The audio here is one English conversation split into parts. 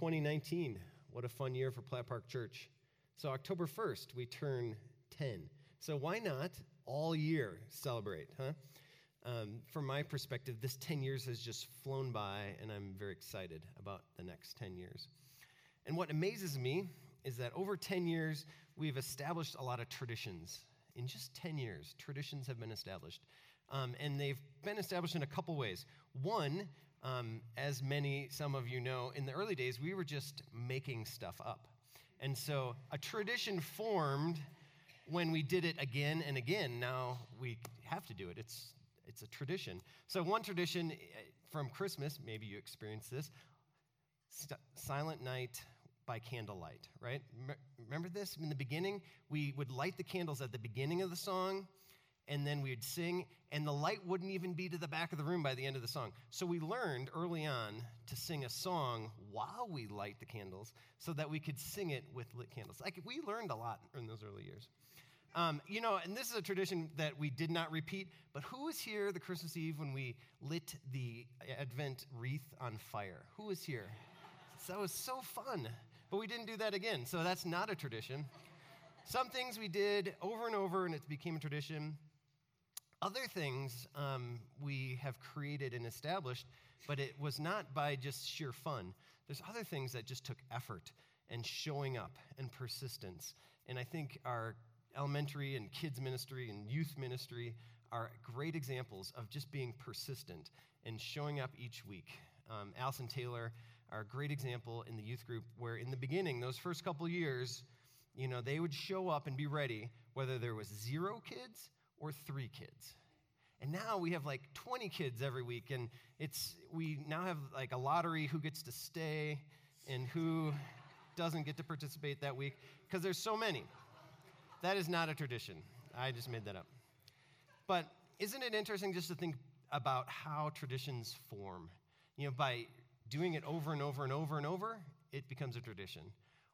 2019. What a fun year for Platt Park Church. So, October 1st, we turn 10. So, why not all year celebrate, huh? Um, from my perspective, this 10 years has just flown by, and I'm very excited about the next 10 years. And what amazes me is that over 10 years, we've established a lot of traditions. In just 10 years, traditions have been established. Um, and they've been established in a couple ways. One, um, as many, some of you know, in the early days, we were just making stuff up. And so a tradition formed when we did it again and again. Now we have to do it. It's, it's a tradition. So, one tradition eh, from Christmas, maybe you experienced this Silent Night by candlelight, right? Remember this? In the beginning, we would light the candles at the beginning of the song and then we'd sing, and the light wouldn't even be to the back of the room by the end of the song. So we learned early on to sing a song while we light the candles so that we could sing it with lit candles. Like we learned a lot in those early years. Um, you know, and this is a tradition that we did not repeat, but who was here the Christmas Eve when we lit the Advent wreath on fire? Who was here? that was so fun. But we didn't do that again, so that's not a tradition. Some things we did over and over, and it became a tradition. Other things um, we have created and established, but it was not by just sheer fun. There's other things that just took effort and showing up and persistence. And I think our elementary and kids ministry and youth ministry are great examples of just being persistent and showing up each week. Um, Allison Taylor are a great example in the youth group where in the beginning, those first couple years, you know, they would show up and be ready, whether there was zero kids or three kids. And now we have like 20 kids every week, and it's we now have like a lottery who gets to stay and who doesn't get to participate that week because there's so many. That is not a tradition. I just made that up. But isn't it interesting just to think about how traditions form? You know, by doing it over and over and over and over, it becomes a tradition.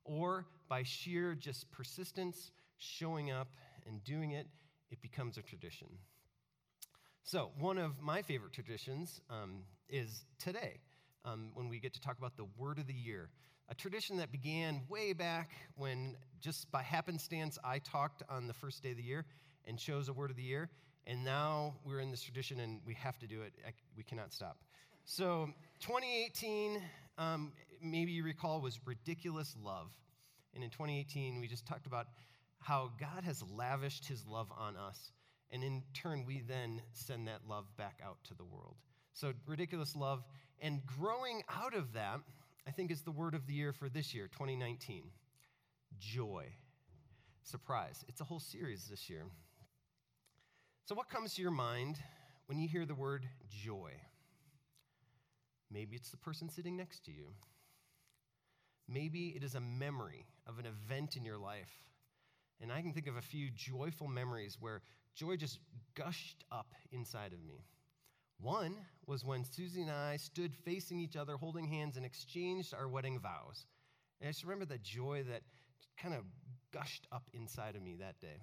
Or by sheer just persistence, showing up and doing it, it becomes a tradition. So, one of my favorite traditions um, is today, um, when we get to talk about the word of the year. A tradition that began way back when, just by happenstance, I talked on the first day of the year and chose a word of the year. And now we're in this tradition and we have to do it. I, we cannot stop. So, 2018, um, maybe you recall, was ridiculous love. And in 2018, we just talked about how God has lavished his love on us. And in turn, we then send that love back out to the world. So, ridiculous love. And growing out of that, I think is the word of the year for this year, 2019 joy. Surprise. It's a whole series this year. So, what comes to your mind when you hear the word joy? Maybe it's the person sitting next to you. Maybe it is a memory of an event in your life. And I can think of a few joyful memories where joy just gushed up inside of me. One was when Susie and I stood facing each other, holding hands, and exchanged our wedding vows. And I just remember the joy that kind of gushed up inside of me that day.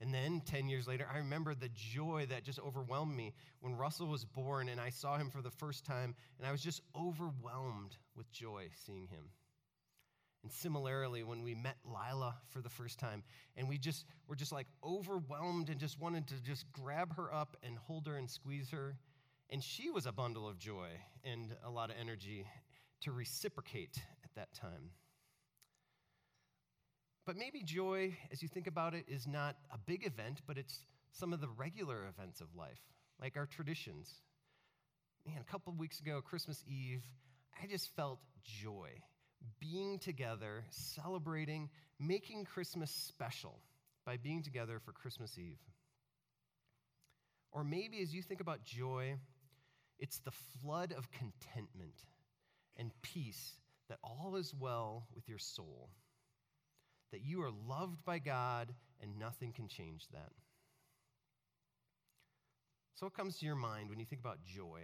And then 10 years later, I remember the joy that just overwhelmed me when Russell was born and I saw him for the first time, and I was just overwhelmed with joy seeing him. And similarly, when we met Lila for the first time, and we just were just like overwhelmed and just wanted to just grab her up and hold her and squeeze her. And she was a bundle of joy and a lot of energy to reciprocate at that time. But maybe joy, as you think about it, is not a big event, but it's some of the regular events of life, like our traditions. Man, a couple of weeks ago, Christmas Eve, I just felt joy being together, celebrating, making Christmas special by being together for Christmas Eve. Or maybe as you think about joy, it's the flood of contentment and peace that all is well with your soul, that you are loved by God and nothing can change that. So, what comes to your mind when you think about joy?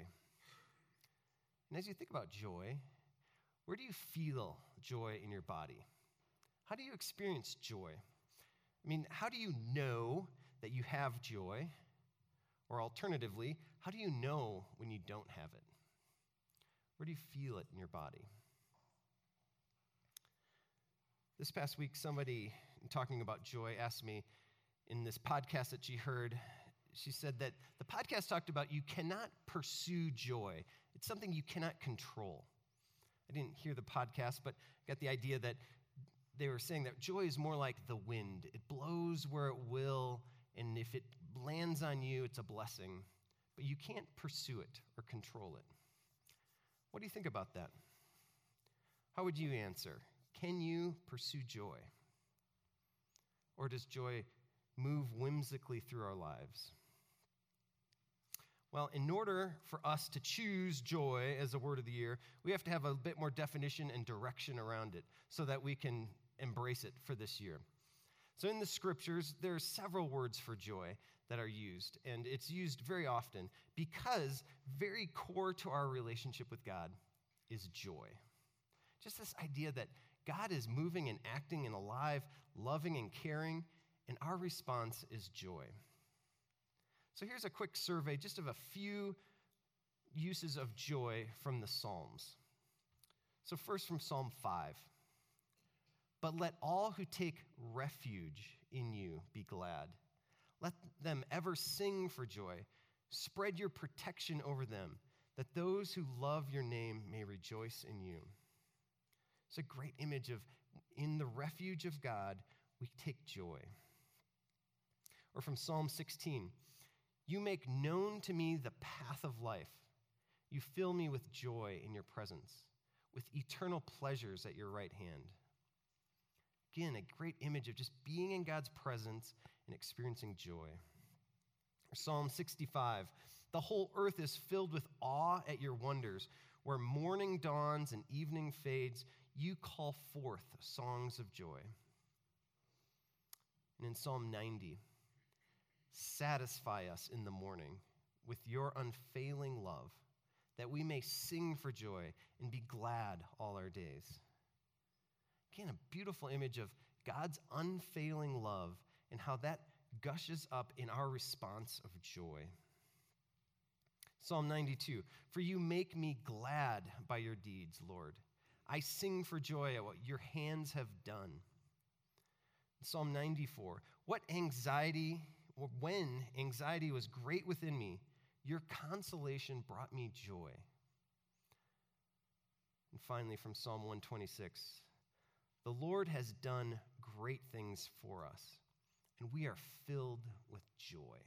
And as you think about joy, where do you feel joy in your body? How do you experience joy? I mean, how do you know that you have joy? Or alternatively, how do you know when you don't have it? Where do you feel it in your body? This past week, somebody talking about joy asked me in this podcast that she heard, she said that the podcast talked about you cannot pursue joy, it's something you cannot control. I didn't hear the podcast, but I got the idea that they were saying that joy is more like the wind. It blows where it will, and if it lands on you, it's a blessing, but you can't pursue it or control it. What do you think about that? How would you answer? Can you pursue joy? Or does joy move whimsically through our lives? Well, in order for us to choose joy as a word of the year, we have to have a bit more definition and direction around it so that we can embrace it for this year. So, in the scriptures, there are several words for joy that are used, and it's used very often because very core to our relationship with God is joy. Just this idea that God is moving and acting and alive, loving and caring, and our response is joy. So here's a quick survey just of a few uses of joy from the Psalms. So, first from Psalm 5. But let all who take refuge in you be glad. Let them ever sing for joy. Spread your protection over them, that those who love your name may rejoice in you. It's a great image of in the refuge of God, we take joy. Or from Psalm 16 You make known to me the path of life. You fill me with joy in your presence, with eternal pleasures at your right hand. Again, a great image of just being in God's presence and experiencing joy. Psalm 65 The whole earth is filled with awe at your wonders. Where morning dawns and evening fades, you call forth songs of joy. And in Psalm 90, satisfy us in the morning with your unfailing love, that we may sing for joy and be glad all our days. Again, a beautiful image of God's unfailing love and how that gushes up in our response of joy. Psalm 92 For you make me glad by your deeds, Lord. I sing for joy at what your hands have done. Psalm 94 What anxiety, when anxiety was great within me, your consolation brought me joy. And finally, from Psalm 126 The Lord has done great things for us, and we are filled with joy.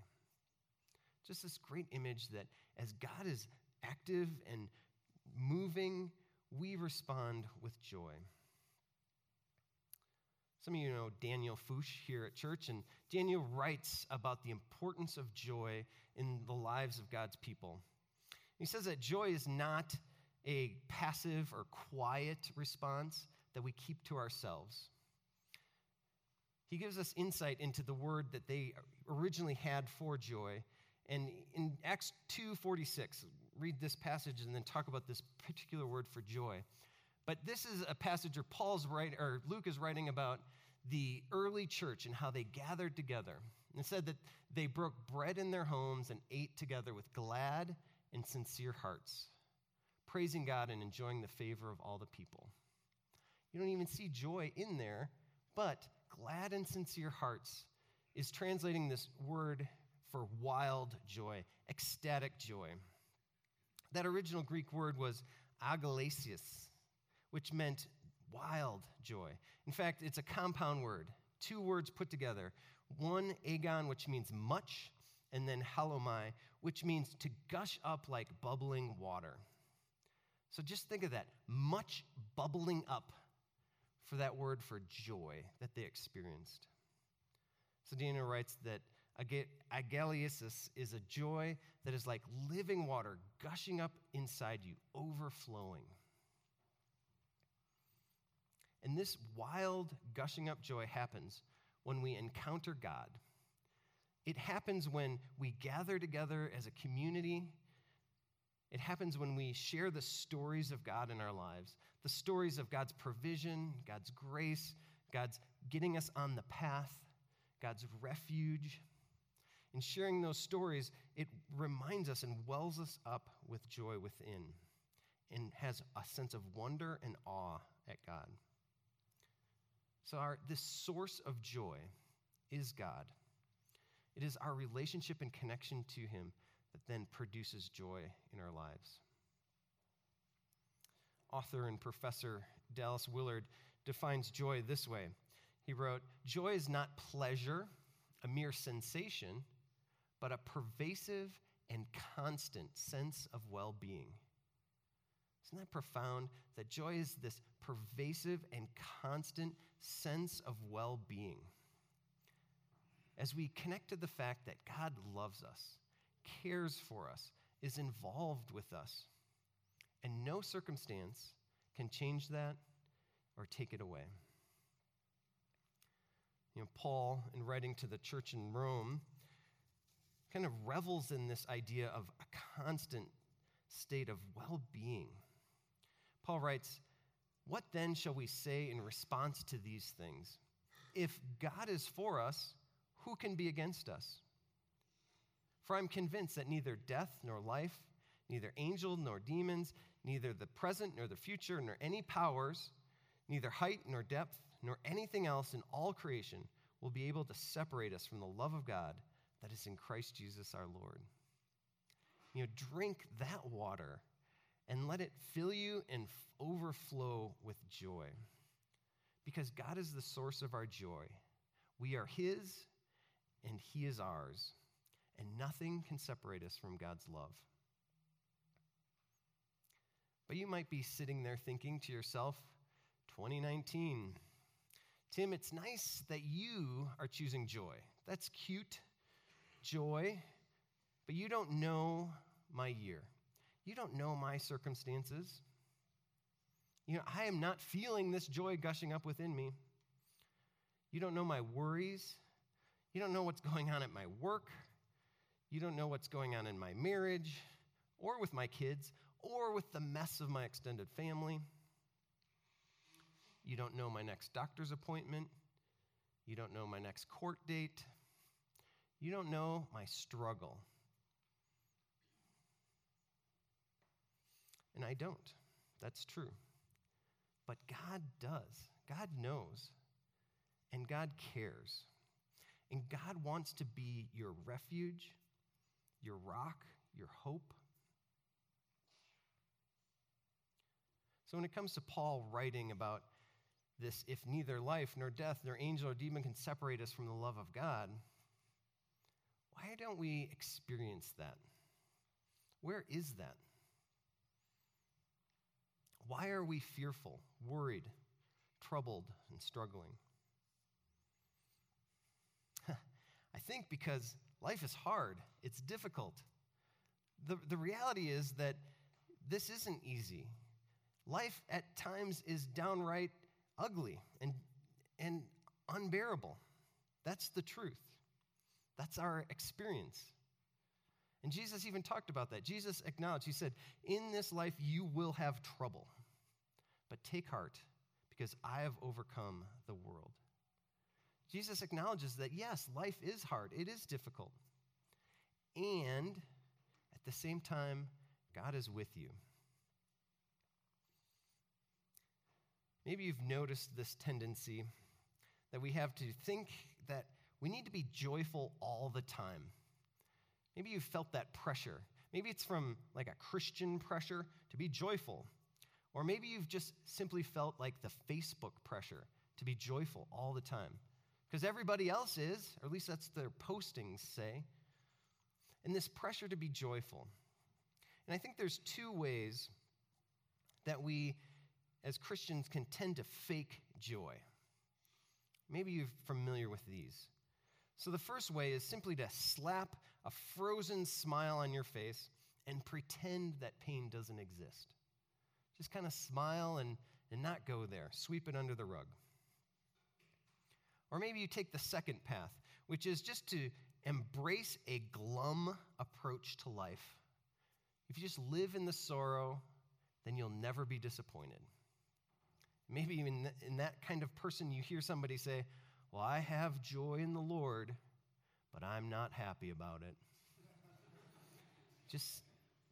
Just this great image that as God is active and moving, we respond with joy. Some of you know Daniel Foose here at church, and Daniel writes about the importance of joy in the lives of God's people. He says that joy is not a passive or quiet response that we keep to ourselves. He gives us insight into the word that they originally had for joy. And in Acts 2:46, read this passage and then talk about this particular word for joy. But this is a passage where Paul's writing, or Luke is writing about the early church and how they gathered together. And said that they broke bread in their homes and ate together with glad and sincere hearts, praising God and enjoying the favor of all the people. You don't even see joy in there, but glad and sincere hearts is translating this word for wild joy, ecstatic joy. That original Greek word was agalliasis, which meant wild joy. In fact, it's a compound word, two words put together. One, agon, which means much, and then hallomai, which means to gush up like bubbling water. So just think of that much bubbling up for that word for joy that they experienced. So Daniel writes that Agalliasis is a joy that is like living water gushing up inside you, overflowing. And this wild, gushing up joy happens when we encounter God. It happens when we gather together as a community. It happens when we share the stories of God in our lives the stories of God's provision, God's grace, God's getting us on the path, God's refuge. In sharing those stories, it reminds us and wells us up with joy within and has a sense of wonder and awe at God. So, our, this source of joy is God. It is our relationship and connection to Him that then produces joy in our lives. Author and professor Dallas Willard defines joy this way He wrote, Joy is not pleasure, a mere sensation, but a pervasive and constant sense of well being. Isn't that profound? That joy is this pervasive and constant sense of well being. As we connect to the fact that God loves us, cares for us, is involved with us, and no circumstance can change that or take it away. You know, Paul, in writing to the church in Rome, kind of revels in this idea of a constant state of well being. Paul writes, What then shall we say in response to these things? If God is for us, who can be against us? For I'm convinced that neither death nor life, neither angel nor demons, neither the present nor the future, nor any powers, neither height nor depth, nor anything else in all creation will be able to separate us from the love of God that is in Christ Jesus our Lord. You know, drink that water and let it fill you and f- overflow with joy. Because God is the source of our joy. We are His and He is ours, and nothing can separate us from God's love. But you might be sitting there thinking to yourself, 2019, Tim, it's nice that you are choosing joy. That's cute, joy, but you don't know my year. You don't know my circumstances. You know, I am not feeling this joy gushing up within me. You don't know my worries. You don't know what's going on at my work. You don't know what's going on in my marriage or with my kids or with the mess of my extended family. You don't know my next doctor's appointment. You don't know my next court date. You don't know my struggle. And I don't. That's true. But God does. God knows. And God cares. And God wants to be your refuge, your rock, your hope. So when it comes to Paul writing about this, if neither life nor death nor angel or demon can separate us from the love of God, why don't we experience that? Where is that? Why are we fearful, worried, troubled, and struggling? I think because life is hard, it's difficult. The, the reality is that this isn't easy. Life at times is downright ugly and, and unbearable. That's the truth. That's our experience. And Jesus even talked about that. Jesus acknowledged, He said, In this life you will have trouble, but take heart because I have overcome the world. Jesus acknowledges that, yes, life is hard, it is difficult. And at the same time, God is with you. Maybe you've noticed this tendency that we have to think that we need to be joyful all the time. Maybe you've felt that pressure. Maybe it's from like a Christian pressure to be joyful. Or maybe you've just simply felt like the Facebook pressure to be joyful all the time. Because everybody else is, or at least that's their postings say. And this pressure to be joyful. And I think there's two ways that we as Christians can tend to fake joy. Maybe you're familiar with these. So, the first way is simply to slap a frozen smile on your face and pretend that pain doesn't exist. Just kind of smile and, and not go there, sweep it under the rug. Or maybe you take the second path, which is just to embrace a glum approach to life. If you just live in the sorrow, then you'll never be disappointed. Maybe even in that kind of person, you hear somebody say, Well, I have joy in the Lord, but I'm not happy about it. Just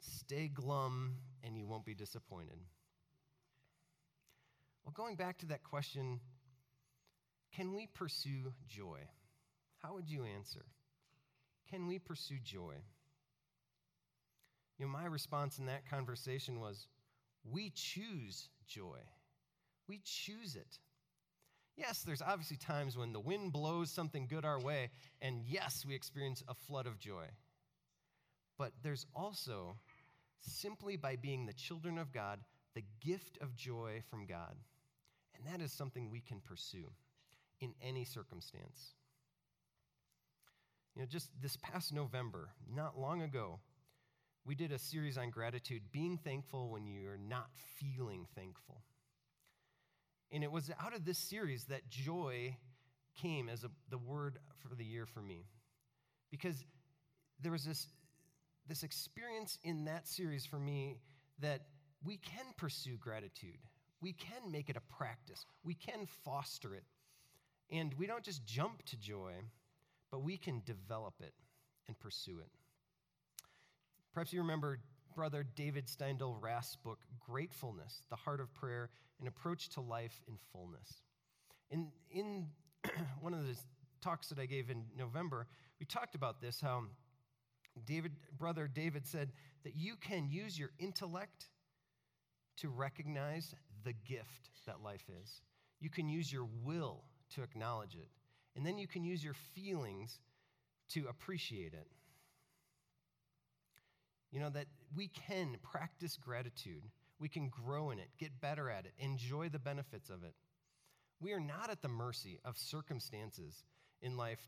stay glum and you won't be disappointed. Well, going back to that question, Can we pursue joy? How would you answer? Can we pursue joy? You know, my response in that conversation was, We choose joy. We choose it. Yes, there's obviously times when the wind blows something good our way, and yes, we experience a flood of joy. But there's also, simply by being the children of God, the gift of joy from God. And that is something we can pursue in any circumstance. You know, just this past November, not long ago, we did a series on gratitude, being thankful when you're not feeling thankful. And it was out of this series that joy came as a, the word for the year for me. Because there was this, this experience in that series for me that we can pursue gratitude. We can make it a practice. We can foster it. And we don't just jump to joy, but we can develop it and pursue it. Perhaps you remember brother David Steindl Rast's book, Gratefulness, The Heart of Prayer, An Approach to Life in Fullness. In, in one of the talks that I gave in November, we talked about this how David, brother David said that you can use your intellect to recognize the gift that life is. You can use your will to acknowledge it. And then you can use your feelings to appreciate it. You know, that we can practice gratitude. We can grow in it, get better at it, enjoy the benefits of it. We are not at the mercy of circumstances in life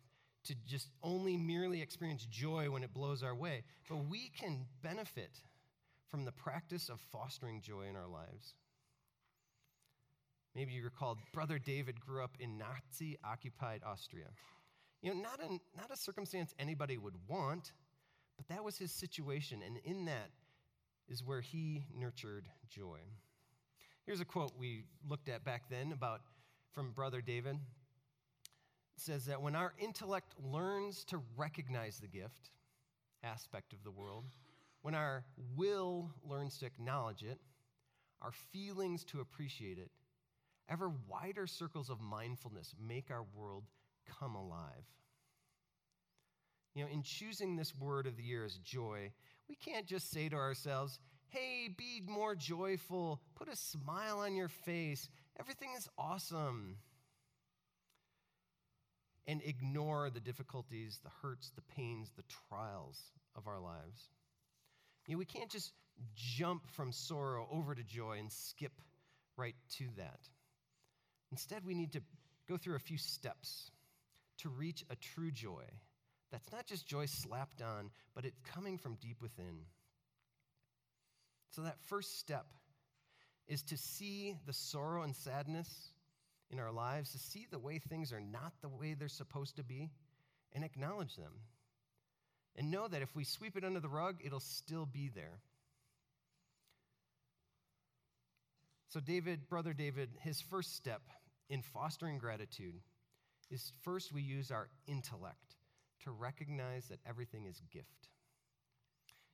to just only merely experience joy when it blows our way, but we can benefit from the practice of fostering joy in our lives. Maybe you recall Brother David grew up in Nazi occupied Austria. You know, not, a not a circumstance anybody would want, but that was his situation, and in that is where he nurtured joy. Here's a quote we looked at back then about from Brother David. It says that when our intellect learns to recognize the gift aspect of the world, when our will learns to acknowledge it, our feelings to appreciate it, ever wider circles of mindfulness make our world come alive. You know, in choosing this word of the year as joy, we can't just say to ourselves, hey, be more joyful, put a smile on your face, everything is awesome. And ignore the difficulties, the hurts, the pains, the trials of our lives. You know, we can't just jump from sorrow over to joy and skip right to that. Instead, we need to go through a few steps to reach a true joy that's not just joy slapped on, but it's coming from deep within. So, that first step is to see the sorrow and sadness in our lives, to see the way things are not the way they're supposed to be, and acknowledge them. And know that if we sweep it under the rug, it'll still be there. So, David, brother David, his first step in fostering gratitude is first we use our intellect to recognize that everything is gift.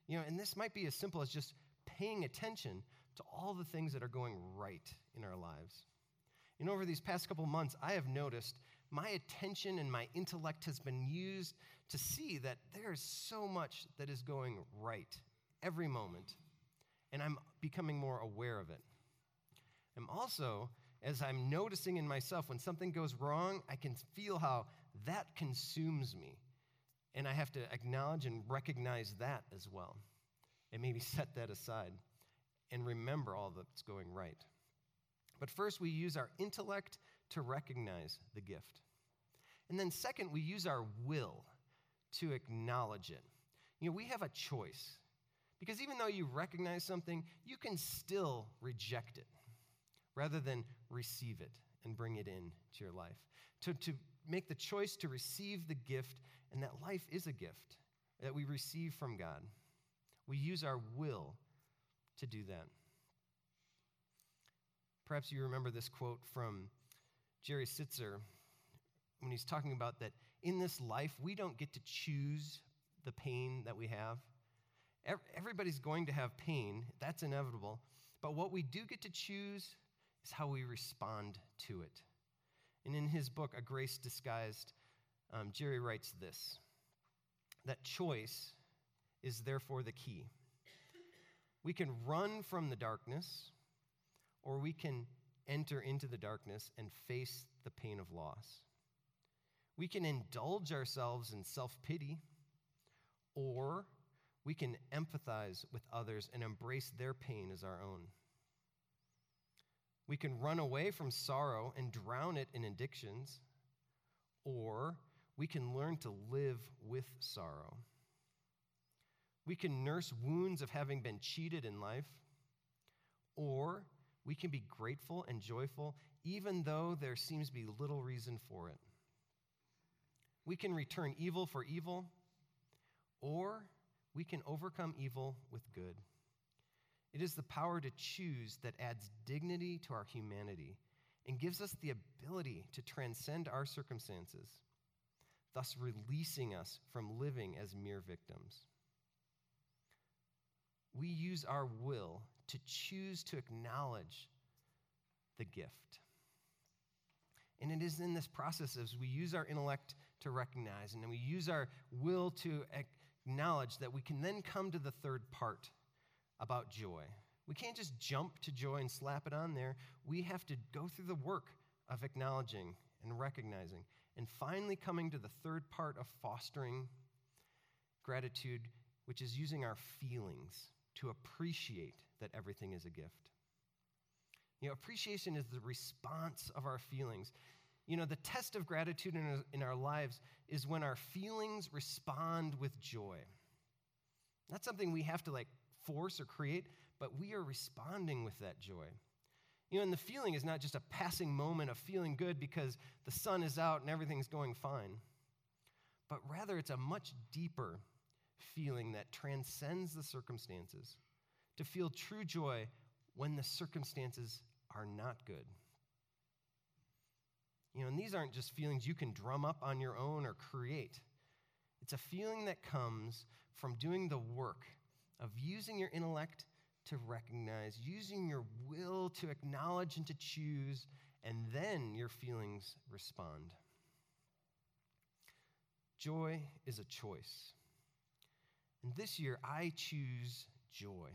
You know, and this might be as simple as just paying attention to all the things that are going right in our lives. And over these past couple months, I have noticed my attention and my intellect has been used to see that there is so much that is going right every moment, and I'm becoming more aware of it. I'm also, as I'm noticing in myself when something goes wrong, I can feel how that consumes me. And I have to acknowledge and recognize that as well. And maybe set that aside and remember all that's going right. But first, we use our intellect to recognize the gift. And then, second, we use our will to acknowledge it. You know, we have a choice. Because even though you recognize something, you can still reject it rather than receive it and bring it in to your life. To, to make the choice to receive the gift and that life is a gift that we receive from God. We use our will to do that. Perhaps you remember this quote from Jerry Sittser when he's talking about that in this life, we don't get to choose the pain that we have. Everybody's going to have pain, that's inevitable. But what we do get to choose is how we respond to it. And in his book, A Grace Disguised, um, Jerry writes this that choice is therefore the key. We can run from the darkness, or we can enter into the darkness and face the pain of loss. We can indulge ourselves in self pity, or we can empathize with others and embrace their pain as our own. We can run away from sorrow and drown it in addictions, or we can learn to live with sorrow. We can nurse wounds of having been cheated in life, or we can be grateful and joyful even though there seems to be little reason for it. We can return evil for evil, or we can overcome evil with good. It is the power to choose that adds dignity to our humanity and gives us the ability to transcend our circumstances, thus releasing us from living as mere victims. We use our will to choose to acknowledge the gift. And it is in this process as we use our intellect to recognize and then we use our will to acknowledge that we can then come to the third part about joy. We can't just jump to joy and slap it on there. We have to go through the work of acknowledging and recognizing and finally coming to the third part of fostering gratitude, which is using our feelings to appreciate that everything is a gift. You know, appreciation is the response of our feelings. You know, the test of gratitude in our, in our lives is when our feelings respond with joy. Not something we have to like force or create, but we are responding with that joy. You know, and the feeling is not just a passing moment of feeling good because the sun is out and everything's going fine, but rather it's a much deeper feeling that transcends the circumstances. To feel true joy when the circumstances are not good. You know, and these aren't just feelings you can drum up on your own or create. It's a feeling that comes from doing the work of using your intellect to recognize, using your will to acknowledge and to choose, and then your feelings respond. Joy is a choice. And this year, I choose joy.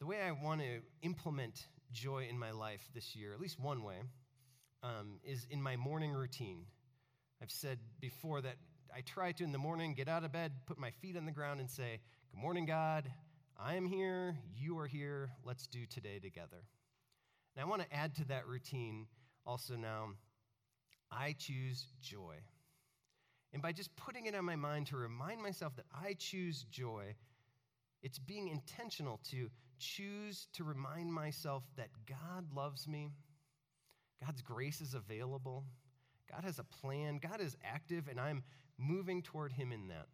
The way I want to implement joy in my life this year, at least one way, um, is in my morning routine. I've said before that I try to in the morning get out of bed, put my feet on the ground, and say, Good morning, God. I am here. You are here. Let's do today together. And I want to add to that routine also now I choose joy. And by just putting it on my mind to remind myself that I choose joy, it's being intentional to choose to remind myself that God loves me, God's grace is available, God has a plan, God is active, and I'm moving toward Him in that.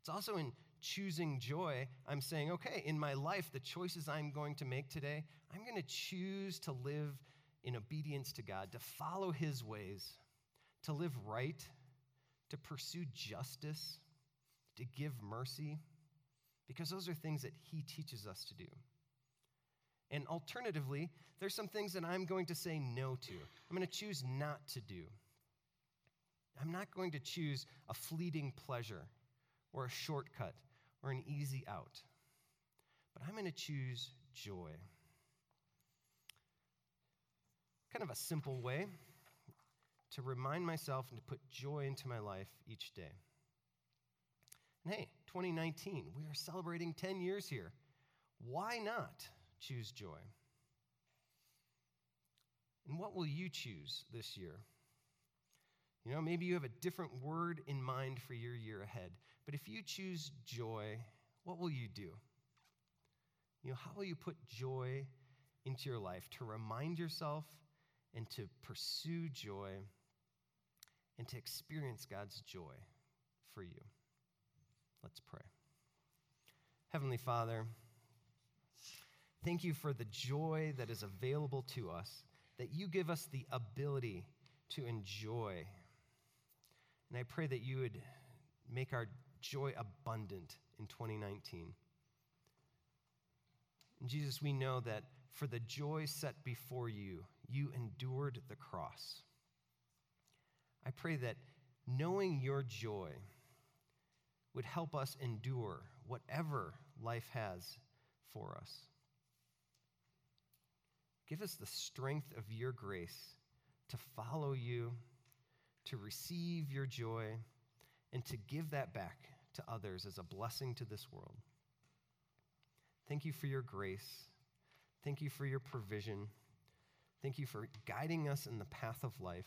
It's also in choosing joy, I'm saying, okay, in my life, the choices I'm going to make today, I'm going to choose to live in obedience to God, to follow His ways, to live right, to pursue justice, to give mercy, because those are things that He teaches us to do. And alternatively, there's some things that I'm going to say no to. I'm going to choose not to do. I'm not going to choose a fleeting pleasure or a shortcut or an easy out, but I'm going to choose joy. Kind of a simple way to remind myself and to put joy into my life each day. And hey, 2019, we are celebrating 10 years here. Why not choose joy? And what will you choose this year? You know, maybe you have a different word in mind for your year ahead. But if you choose joy, what will you do? You know, how will you put joy into your life to remind yourself and to pursue joy and to experience God's joy for you? Let's pray. Heavenly Father, thank you for the joy that is available to us, that you give us the ability to enjoy and I pray that you would make our joy abundant in 2019. And Jesus, we know that for the joy set before you, you endured the cross. I pray that knowing your joy would help us endure whatever life has for us. Give us the strength of your grace to follow you, to receive your joy, and to give that back to others as a blessing to this world. Thank you for your grace. Thank you for your provision. Thank you for guiding us in the path of life.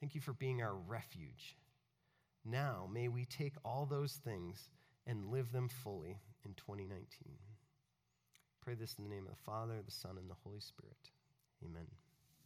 Thank you for being our refuge. Now, may we take all those things and live them fully in 2019. Pray this in the name of the Father, the Son, and the Holy Spirit. Amen.